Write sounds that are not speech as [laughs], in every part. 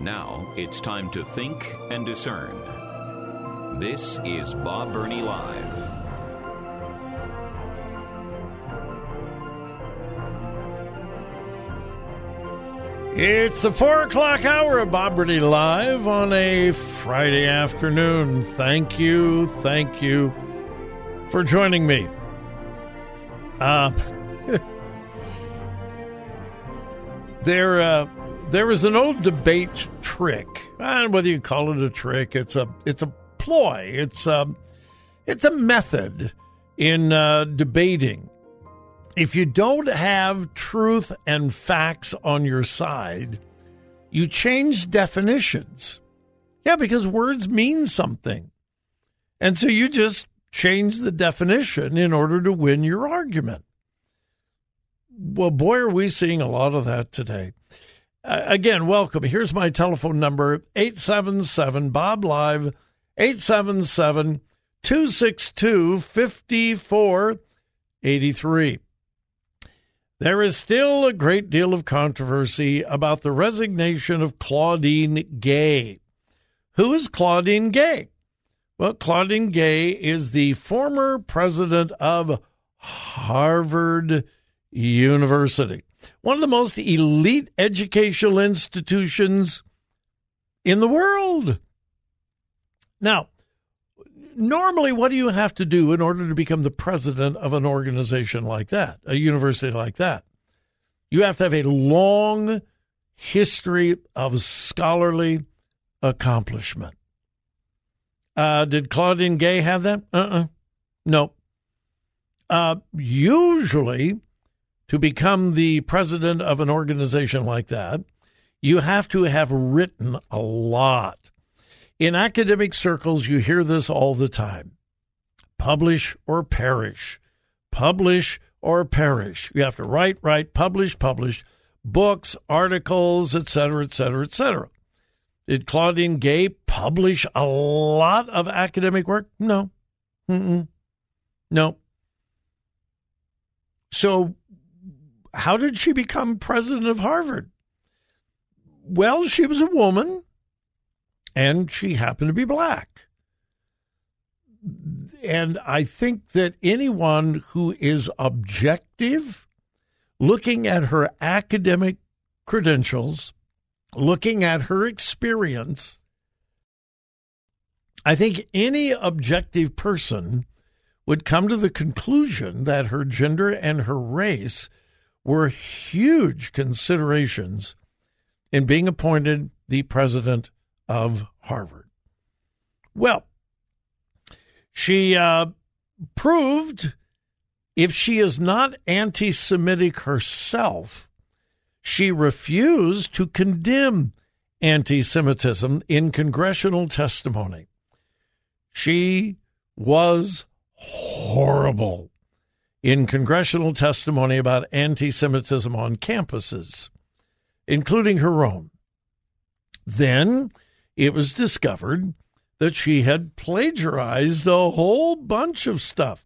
Now it's time to think and discern. This is Bob Burney Live. It's the four o'clock hour of Bob Burney Live on a Friday afternoon. Thank you, thank you for joining me. Uh, [laughs] there, uh, there was an old debate trick, and whether you call it a trick, it's a it's a ploy. It's a it's a method in uh, debating. If you don't have truth and facts on your side, you change definitions. Yeah, because words mean something. And so you just change the definition in order to win your argument. Well, boy, are we seeing a lot of that today. Uh, again, welcome. Here's my telephone number 877 Bob Live, 877 262 5483. There is still a great deal of controversy about the resignation of Claudine Gay. Who is Claudine Gay? Well, Claudine Gay is the former president of Harvard University, one of the most elite educational institutions in the world. Now, normally, what do you have to do in order to become the president of an organization like that, a university like that? You have to have a long history of scholarly accomplishment. Uh, did Claudine Gay have that? Uh uh-uh. uh No. Uh, usually, to become the president of an organization like that, you have to have written a lot. In academic circles, you hear this all the time publish or perish. Publish or perish. You have to write, write, publish, publish books, articles, etc., etc., etc. Did Claudine Gay publish a lot of academic work? No. Mm-mm. No. So, how did she become president of Harvard? Well, she was a woman and she happened to be black. And I think that anyone who is objective, looking at her academic credentials, looking at her experience, I think any objective person would come to the conclusion that her gender and her race were huge considerations in being appointed the president of Harvard. Well, she uh, proved if she is not anti Semitic herself, she refused to condemn anti Semitism in congressional testimony. She was horrible in congressional testimony about anti Semitism on campuses, including her own. Then it was discovered that she had plagiarized a whole bunch of stuff.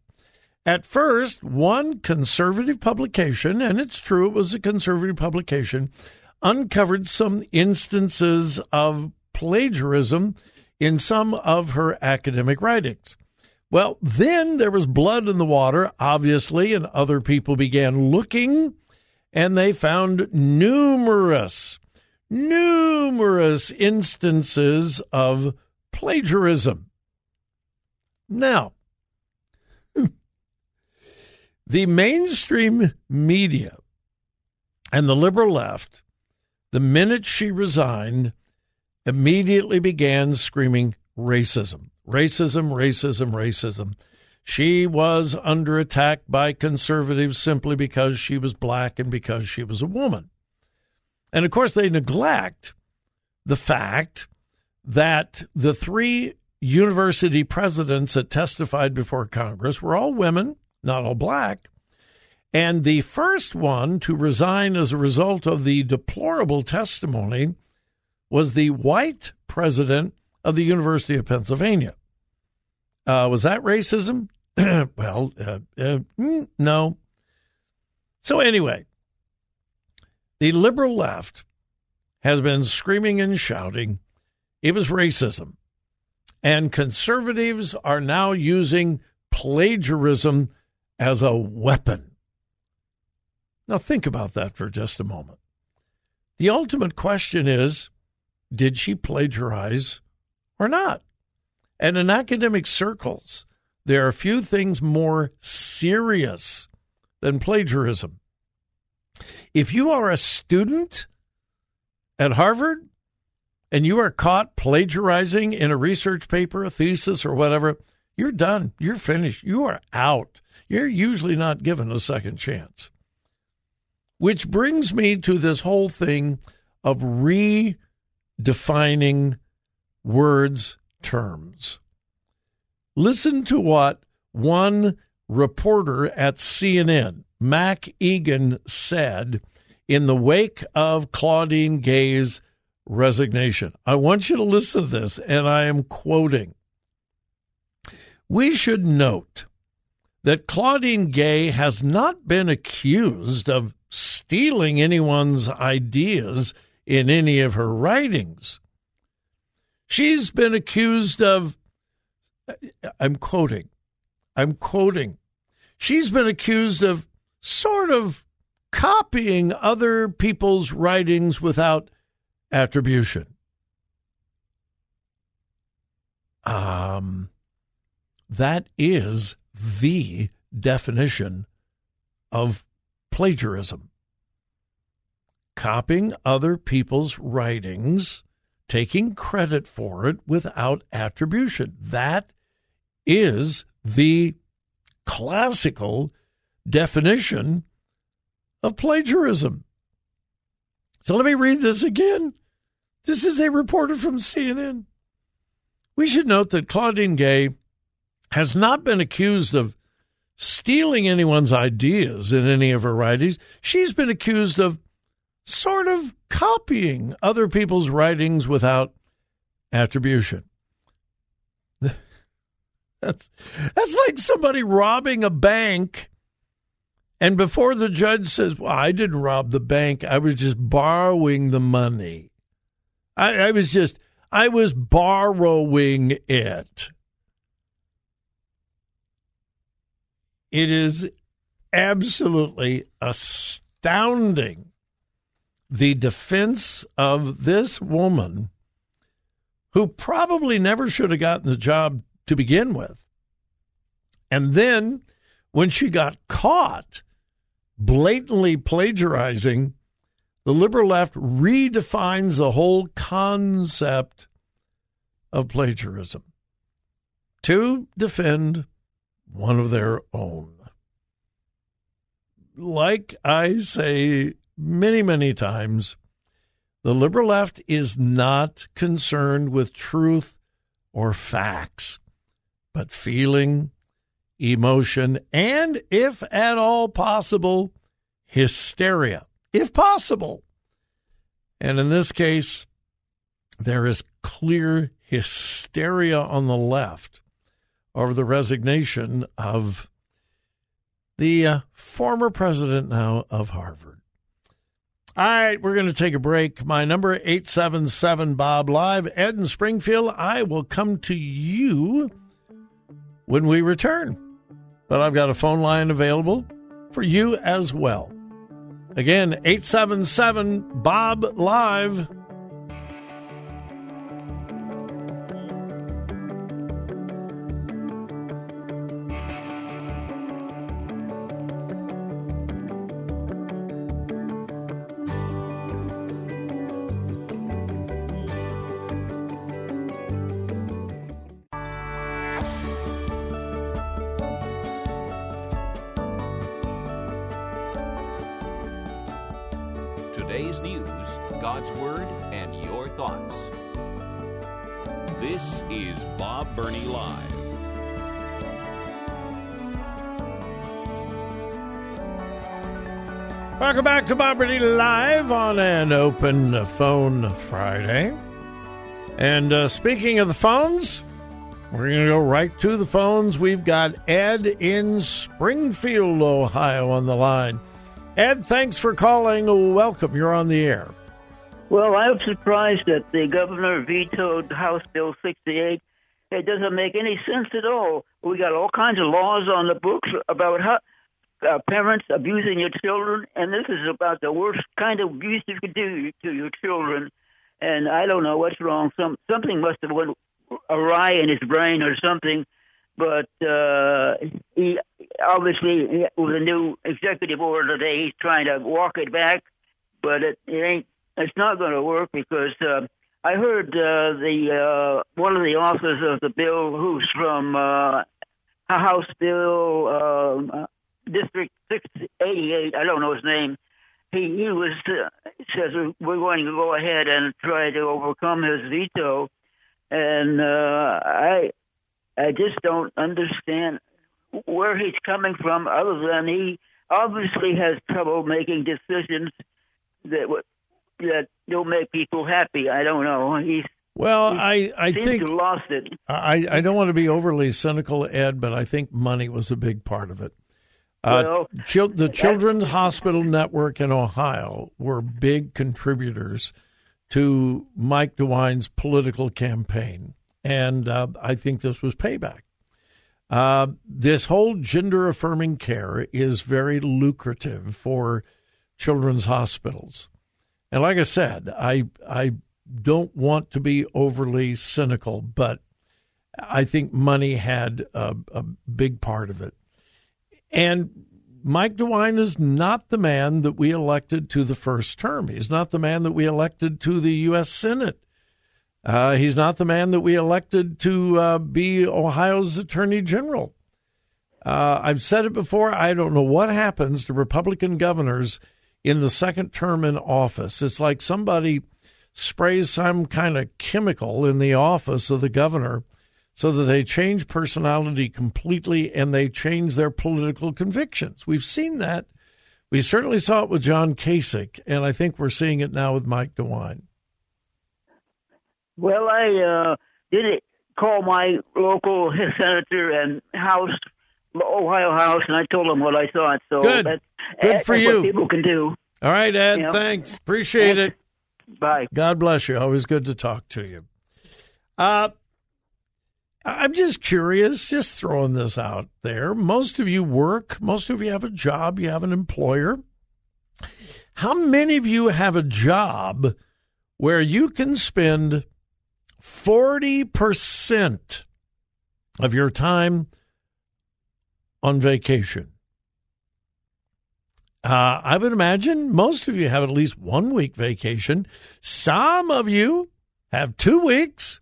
At first, one conservative publication, and it's true it was a conservative publication, uncovered some instances of plagiarism in some of her academic writings. Well, then there was blood in the water, obviously, and other people began looking, and they found numerous numerous instances of plagiarism. Now, [laughs] the mainstream media and the liberal left, the minute she resigned, immediately began screaming racism, racism, racism, racism. She was under attack by conservatives simply because she was black and because she was a woman. And of course, they neglect the fact that the three university presidents that testified before Congress were all women, not all black. And the first one to resign as a result of the deplorable testimony was the white president of the University of Pennsylvania. Uh, was that racism? [clears throat] well, uh, uh, mm, no. So, anyway, the liberal left has been screaming and shouting it was racism. And conservatives are now using plagiarism as a weapon. Now, think about that for just a moment. The ultimate question is did she plagiarize or not? And in academic circles, there are few things more serious than plagiarism. If you are a student at Harvard and you are caught plagiarizing in a research paper, a thesis, or whatever, you're done. You're finished. You are out. You're usually not given a second chance. Which brings me to this whole thing of redefining words, terms. Listen to what one reporter at CNN, Matt Egan, said in the wake of Claudine Gay's resignation. I want you to listen to this, and I am quoting. We should note that Claudine Gay has not been accused of stealing anyone's ideas in any of her writings. She's been accused of I'm quoting. I'm quoting. She's been accused of sort of copying other people's writings without attribution. Um, that is the definition of plagiarism. Copying other people's writings taking credit for it without attribution. That is the classical definition of plagiarism. So let me read this again. This is a reporter from CNN. We should note that Claudine Gay has not been accused of stealing anyone's ideas in any of her writings. She's been accused of sort of copying other people's writings without attribution. [laughs] That's that's like somebody robbing a bank and before the judge says, Well, I didn't rob the bank, I was just borrowing the money. I, I was just I was borrowing it. It is absolutely astounding the defense of this woman who probably never should have gotten the job to begin with. And then when she got caught blatantly plagiarizing, the liberal left redefines the whole concept of plagiarism to defend one of their own. Like I say many, many times, the liberal left is not concerned with truth or facts, but feeling, emotion, and, if at all possible, hysteria, if possible. And in this case, there is clear hysteria on the left over the resignation of the uh, former president now of Harvard. All right, we're going to take a break. My number 877 Bob Live, Ed in Springfield. I will come to you when we return. But I've got a phone line available for you as well. Again, 877 Bob Live. today's news, God's Word, and your thoughts. This is Bob Burney Live. Welcome back to Bob Burney Live on an open phone Friday. And uh, speaking of the phones, we're going to go right to the phones. We've got Ed in Springfield, Ohio on the line. Ed, thanks for calling. Welcome. You're on the air. Well, I'm surprised that the governor vetoed House Bill 68. It doesn't make any sense at all. We got all kinds of laws on the books about how, uh, parents abusing your children, and this is about the worst kind of abuse you could do to your children. And I don't know what's wrong. Some something must have went awry in his brain or something. But uh, he obviously with a new executive order today, he's trying to walk it back, but it, it ain't. It's not going to work because uh, I heard uh, the uh, one of the authors of the bill, who's from uh, House Bill uh, District 688. I don't know his name. He he was uh, says we're going to go ahead and try to overcome his veto and uh, I I just don't understand where he's coming from, other than he obviously has trouble making decisions that that don't make people happy. I don't know. He's well, I I think lost it. I I don't want to be overly cynical, Ed, but I think money was a big part of it. Uh, well, chil- the Children's Hospital Network in Ohio were big contributors to Mike DeWine's political campaign. And uh, I think this was payback. Uh, this whole gender affirming care is very lucrative for children's hospitals. And like I said, I, I don't want to be overly cynical, but I think money had a, a big part of it. And Mike DeWine is not the man that we elected to the first term. He's not the man that we elected to the U.S. Senate. Uh, he's not the man that we elected to uh, be Ohio's Attorney General. Uh, I've said it before. I don't know what happens to Republican governors in the second term in office. It's like somebody sprays some kind of chemical in the office of the governor so that they change personality completely and they change their political convictions. We've seen that. We certainly saw it with John Kasich, and I think we're seeing it now with Mike DeWine. Well, I uh, did call my local [laughs] senator and House, Ohio House, and I told him what I thought. So good, that's, good that's for you. people can do. All right, Ed. You know? Thanks. Appreciate Thanks. it. Bye. God bless you. Always good to talk to you. Uh, I'm just curious, just throwing this out there. Most of you work, most of you have a job, you have an employer. How many of you have a job where you can spend 40% of your time on vacation? Uh, I would imagine most of you have at least one week vacation. Some of you have two weeks.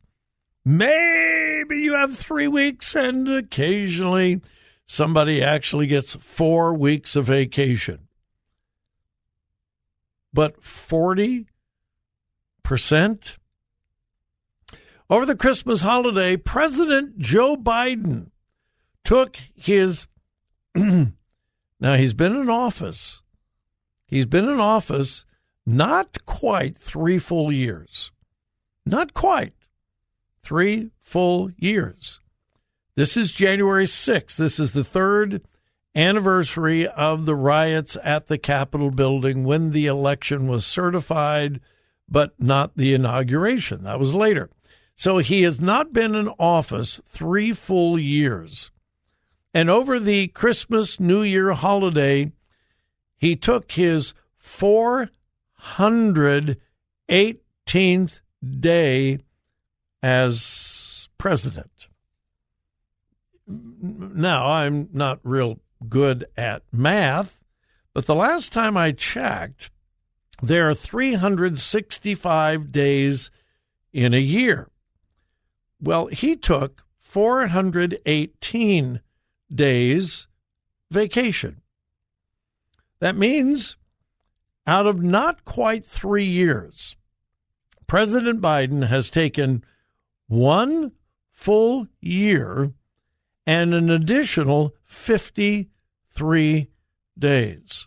Maybe you have three weeks, and occasionally somebody actually gets four weeks of vacation. But 40%? Over the Christmas holiday, President Joe Biden took his. [clears throat] now, he's been in office. He's been in office not quite three full years. Not quite three full years. This is January 6th. This is the third anniversary of the riots at the Capitol building when the election was certified, but not the inauguration. That was later. So he has not been in office three full years. And over the Christmas New Year holiday, he took his 418th day as president. Now, I'm not real good at math, but the last time I checked, there are 365 days in a year. Well, he took 418 days vacation. That means out of not quite three years, President Biden has taken one full year and an additional 53 days.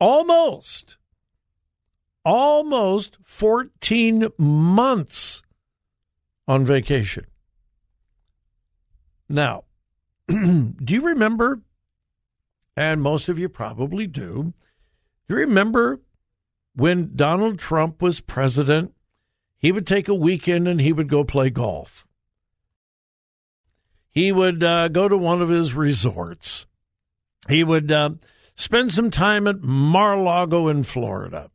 Almost, almost 14 months on vacation. Now, [clears throat] do you remember? And most of you probably do. Do you remember when Donald Trump was president? He would take a weekend and he would go play golf. He would uh, go to one of his resorts. He would uh, spend some time at Mar-a-Lago in Florida.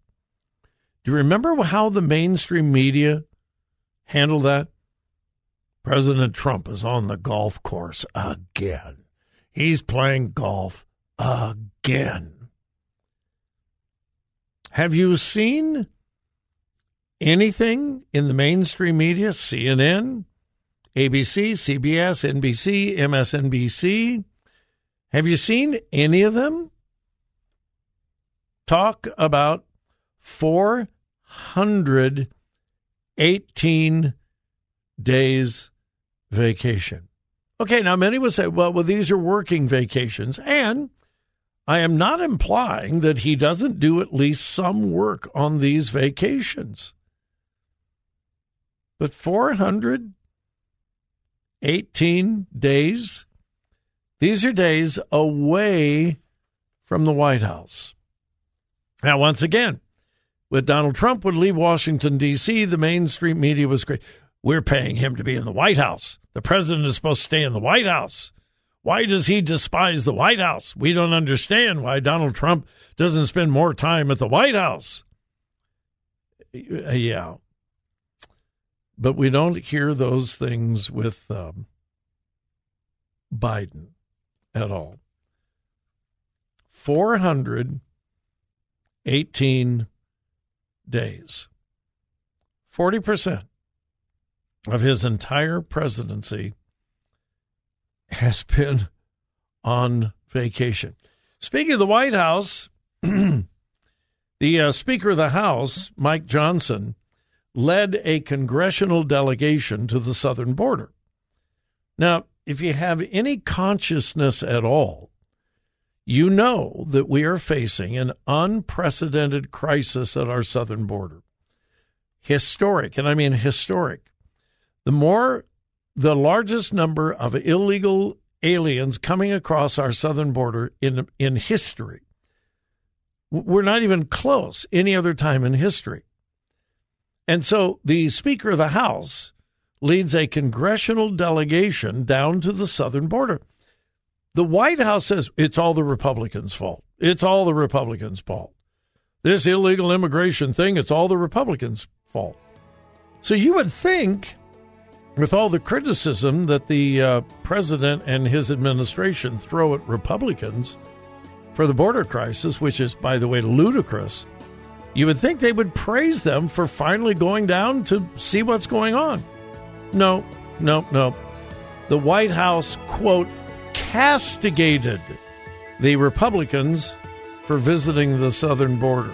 Do you remember how the mainstream media handled that? President Trump is on the golf course again. He's playing golf again. Have you seen anything in the mainstream media, CNN, ABC, CBS, NBC, MSNBC? Have you seen any of them talk about 418 days vacation? Okay, now many would say, well, well, these are working vacations. And I am not implying that he doesn't do at least some work on these vacations. But 418 days, these are days away from the White House. Now, once again, when Donald Trump would leave Washington, D.C., the mainstream media was great. We're paying him to be in the White House. The president is supposed to stay in the White House. Why does he despise the White House? We don't understand why Donald Trump doesn't spend more time at the White House. Yeah. But we don't hear those things with um, Biden at all. 418 days. 40% of his entire presidency has been on vacation. Speaking of the White House, [clears throat] the uh, Speaker of the House, Mike Johnson, led a congressional delegation to the southern border. Now, if you have any consciousness at all, you know that we are facing an unprecedented crisis at our southern border. Historic, and I mean historic. The more, the largest number of illegal aliens coming across our southern border in, in history. We're not even close any other time in history. And so the Speaker of the House leads a congressional delegation down to the southern border. The White House says it's all the Republicans' fault. It's all the Republicans' fault. This illegal immigration thing, it's all the Republicans' fault. So you would think, with all the criticism that the uh, president and his administration throw at Republicans for the border crisis, which is, by the way, ludicrous, you would think they would praise them for finally going down to see what's going on. No, no, no. The White House, quote, castigated the Republicans for visiting the southern border.